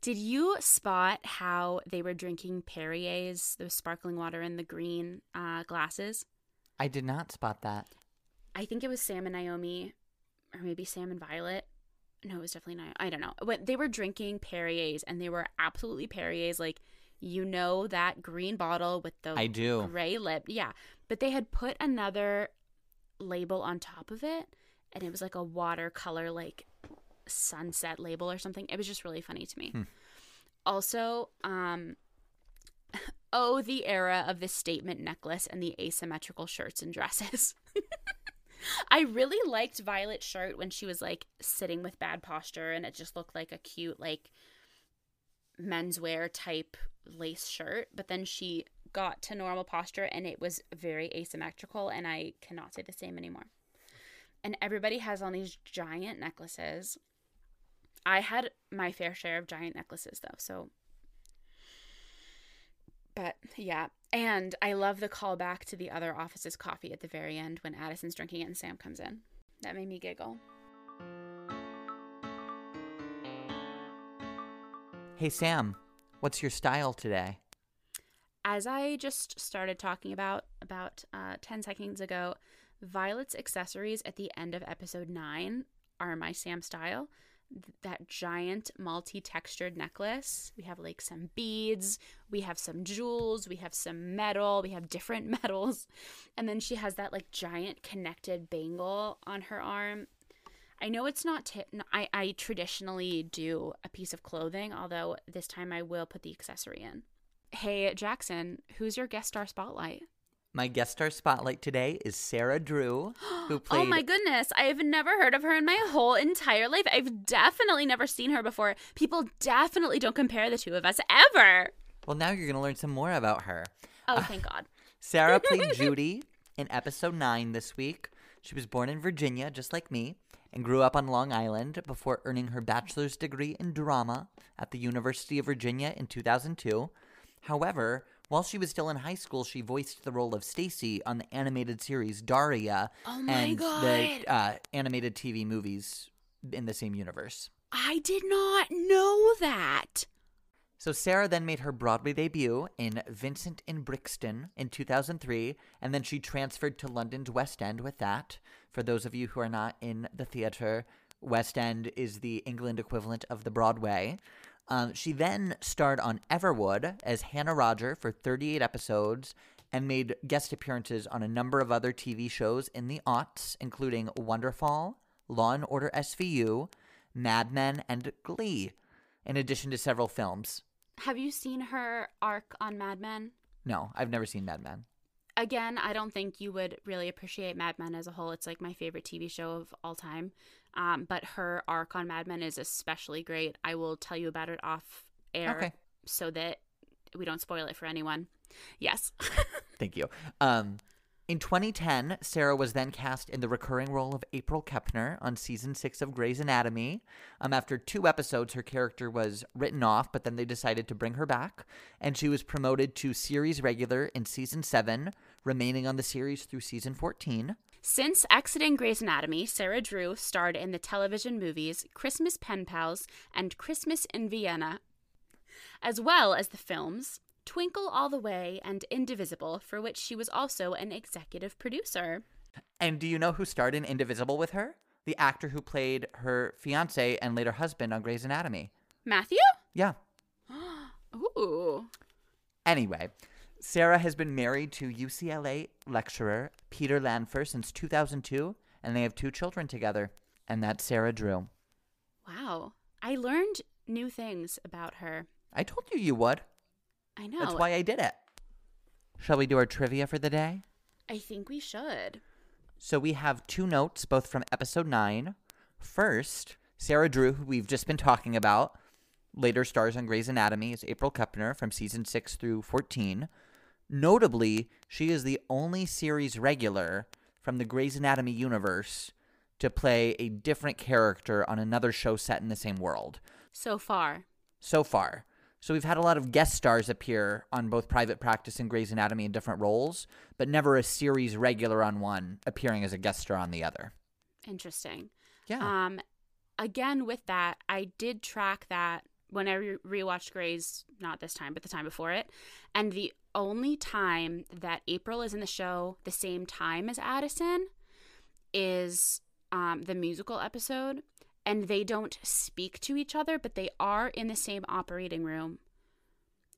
Did you spot how they were drinking Perrier's, the sparkling water in the green uh, glasses? I did not spot that. I think it was Sam and Naomi, or maybe Sam and Violet no, it was definitely not. I don't know. But they were drinking Perrier's, and they were absolutely Perrier's. Like you know that green bottle with the I do gray lip. Yeah, but they had put another label on top of it, and it was like a watercolor like sunset label or something. It was just really funny to me. Hmm. Also, um, oh, the era of the statement necklace and the asymmetrical shirts and dresses. I really liked Violet's shirt when she was like sitting with bad posture and it just looked like a cute like menswear type lace shirt, but then she got to normal posture and it was very asymmetrical and I cannot say the same anymore. And everybody has on these giant necklaces. I had my fair share of giant necklaces though, so but yeah, and I love the callback to the other office's coffee at the very end when Addison's drinking it and Sam comes in. That made me giggle. Hey Sam, what's your style today? As I just started talking about about uh, 10 seconds ago, Violet's accessories at the end of episode 9 are my Sam style that giant multi-textured necklace. We have like some beads, we have some jewels, we have some metal, we have different metals. And then she has that like giant connected bangle on her arm. I know it's not t- I I traditionally do a piece of clothing, although this time I will put the accessory in. Hey Jackson, who's your guest star spotlight? My guest star spotlight today is Sarah Drew, who played. oh my goodness, I've never heard of her in my whole entire life. I've definitely never seen her before. People definitely don't compare the two of us ever. Well, now you're going to learn some more about her. Oh, thank uh, God. Sarah played Judy in episode 9 this week. She was born in Virginia, just like me, and grew up on Long Island before earning her bachelor's degree in drama at the University of Virginia in 2002. However, While she was still in high school, she voiced the role of Stacy on the animated series Daria Oh my and God. the uh, animated TV movies in the same universe. I did not know that. So Sarah then made her Broadway debut in Vincent in Brixton in 2003, and then she transferred to London's West End with that. For those of you who are not in the theater, West End is the England equivalent of the Broadway. Um, she then starred on Everwood as Hannah Roger for 38 episodes and made guest appearances on a number of other TV shows in the aughts, including Wonderfall, Law and Order SVU, Mad Men, and Glee, in addition to several films. Have you seen her arc on Mad Men? No, I've never seen Mad Men. Again, I don't think you would really appreciate Mad Men as a whole. It's like my favorite TV show of all time. Um, but her arc on Mad Men is especially great. I will tell you about it off air Okay. so that we don't spoil it for anyone. Yes. Thank you. Um, in 2010, Sarah was then cast in the recurring role of April Kepner on season six of Grey's Anatomy. Um, after two episodes, her character was written off, but then they decided to bring her back, and she was promoted to series regular in season seven, remaining on the series through season 14. Since exiting Grey's Anatomy, Sarah Drew starred in the television movies Christmas Pen Pals and Christmas in Vienna, as well as the films Twinkle All the Way and Indivisible, for which she was also an executive producer. And do you know who starred in Indivisible with her? The actor who played her fiance and later husband on Grey's Anatomy. Matthew? Yeah. Ooh. Anyway, Sarah has been married to UCLA lecturer Peter Lanfer since 2002, and they have two children together. And that's Sarah Drew. Wow. I learned new things about her. I told you you would. I know. That's why I did it. Shall we do our trivia for the day? I think we should. So we have two notes, both from episode 9. First, Sarah Drew, who we've just been talking about, later stars on Grey's Anatomy as April Kepner from season 6 through 14. Notably, she is the only series regular from the Grey's Anatomy universe to play a different character on another show set in the same world So far. so far. So we've had a lot of guest stars appear on both Private Practice and Grey's Anatomy in different roles, but never a series regular on one appearing as a guest star on the other. Interesting. Yeah. Um, again, with that, I did track that when I re- rewatched Grey's, not this time, but the time before it. And the only time that April is in the show the same time as Addison is um, the musical episode. And they don't speak to each other, but they are in the same operating room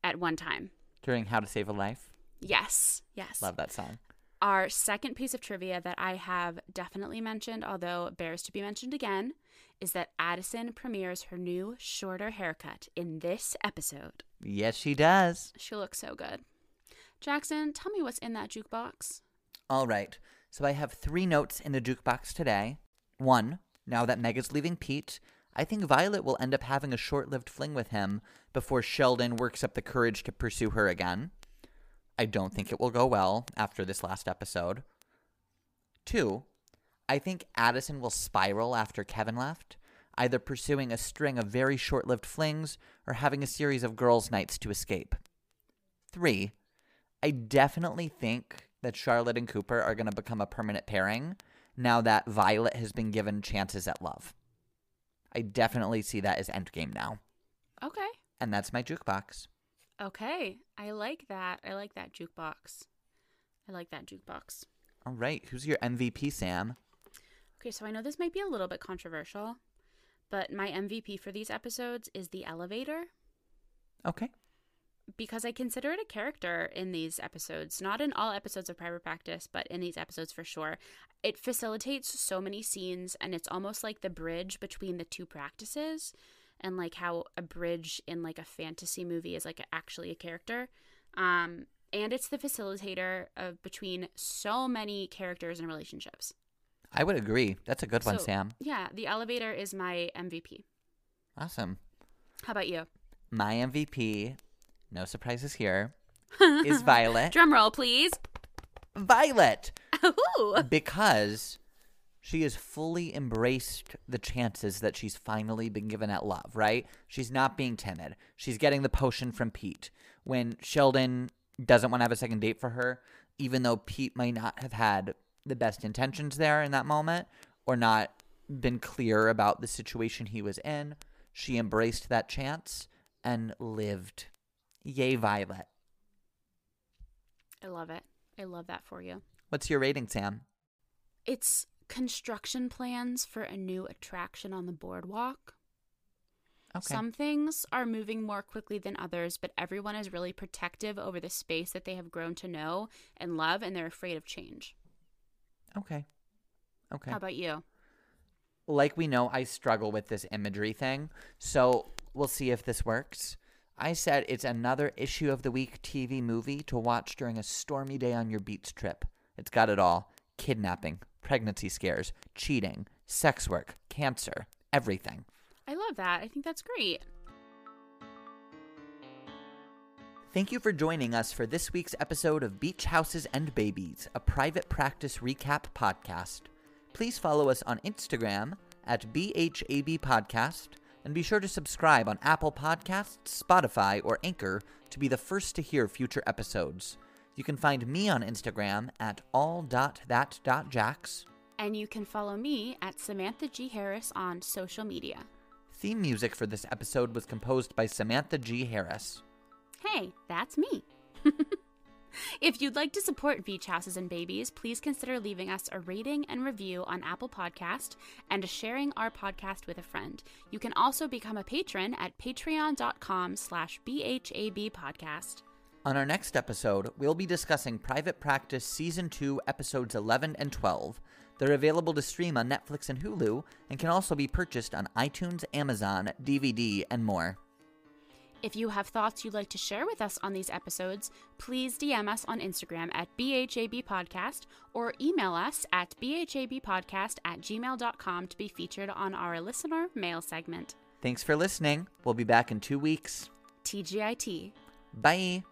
at one time. During How to Save a Life. Yes, yes. Love that song. Our second piece of trivia that I have definitely mentioned, although it bears to be mentioned again, is that Addison premieres her new shorter haircut in this episode. Yes, she does. She looks so good. Jackson, tell me what's in that jukebox. All right. So I have three notes in the jukebox today. One, now that Meg is leaving Pete, I think Violet will end up having a short lived fling with him before Sheldon works up the courage to pursue her again. I don't think it will go well after this last episode. Two, I think Addison will spiral after Kevin left, either pursuing a string of very short lived flings or having a series of girls' nights to escape. Three, I definitely think that Charlotte and Cooper are going to become a permanent pairing now that Violet has been given chances at love. I definitely see that as endgame now. Okay. And that's my jukebox. Okay. I like that. I like that jukebox. I like that jukebox. All right, who's your MVP, Sam? Okay, so I know this might be a little bit controversial, but my MVP for these episodes is the elevator. Okay. Because I consider it a character in these episodes, not in all episodes of Private Practice, but in these episodes for sure. It facilitates so many scenes, and it's almost like the bridge between the two practices, and like how a bridge in like a fantasy movie is like actually a character. Um, and it's the facilitator of between so many characters and relationships. I would agree. That's a good one, So, Sam. Yeah, the elevator is my MVP. Awesome. How about you? My MVP, no surprises here, is Violet. Drum roll, please. Violet! Ooh. because she has fully embraced the chances that she's finally been given at love, right? She's not being timid. She's getting the potion from Pete. When Sheldon doesn't want to have a second date for her, even though Pete might not have had the best intentions there in that moment or not been clear about the situation he was in. She embraced that chance and lived. Yay, Violet. I love it. I love that for you. What's your rating, Sam? It's construction plans for a new attraction on the boardwalk. Okay. Some things are moving more quickly than others, but everyone is really protective over the space that they have grown to know and love, and they're afraid of change. okay. Okay. How about you? like we know, I struggle with this imagery thing. So we'll see if this works. I said it's another issue of the week TV movie to watch during a stormy day on your beach trip. It's got it all kidnapping, pregnancy scares, cheating, sex work, cancer, everything. I love that. I think that's great. Thank you for joining us for this week's episode of Beach Houses and Babies, a private practice recap podcast. Please follow us on Instagram at BHAB Podcast and be sure to subscribe on Apple Podcasts, Spotify, or Anchor to be the first to hear future episodes. You can find me on Instagram at all.that.jax. And you can follow me at Samantha G. Harris on social media. Theme music for this episode was composed by Samantha G. Harris. Hey, that's me. if you'd like to support Beach Houses and Babies, please consider leaving us a rating and review on Apple Podcast and sharing our podcast with a friend. You can also become a patron at patreon.com slash BHAB podcast. On our next episode, we'll be discussing Private Practice Season 2, Episodes 11 and 12. They're available to stream on Netflix and Hulu and can also be purchased on iTunes, Amazon, DVD, and more. If you have thoughts you'd like to share with us on these episodes, please DM us on Instagram at BHAB Podcast or email us at BHABpodcast at gmail.com to be featured on our listener mail segment. Thanks for listening. We'll be back in two weeks. TGIT. Bye.